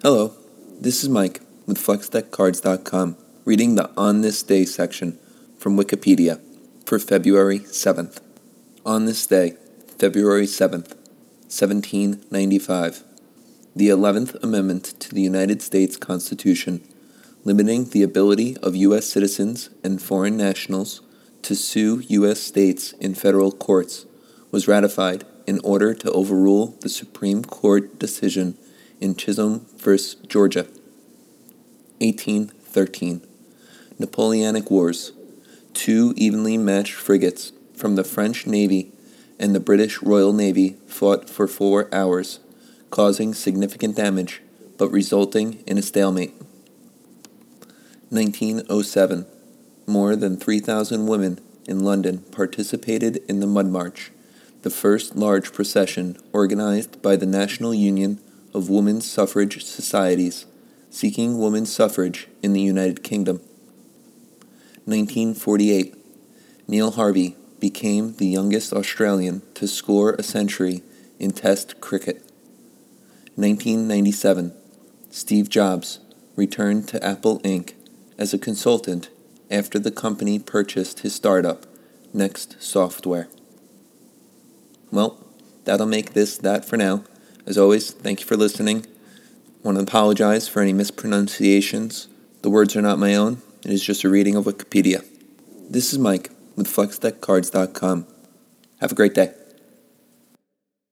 Hello, this is Mike with FlexDeckCards.com reading the On This Day section from Wikipedia for February 7th. On this day, February 7th, 1795, the 11th Amendment to the United States Constitution, limiting the ability of U.S. citizens and foreign nationals to sue U.S. states in federal courts, was ratified in order to overrule the Supreme Court decision in Chisholm v. Georgia. 1813. Napoleonic Wars. Two evenly matched frigates from the French Navy and the British Royal Navy fought for four hours, causing significant damage but resulting in a stalemate. 1907. More than 3,000 women in London participated in the Mud March, the first large procession organized by the National Union of women's suffrage societies seeking women's suffrage in the United Kingdom. 1948. Neil Harvey became the youngest Australian to score a century in Test cricket. 1997. Steve Jobs returned to Apple Inc. as a consultant after the company purchased his startup, NeXT Software. Well, that'll make this that for now. As always, thank you for listening. I want to apologize for any mispronunciations. The words are not my own, it is just a reading of Wikipedia. This is Mike with FlexDeckCards.com. Have a great day.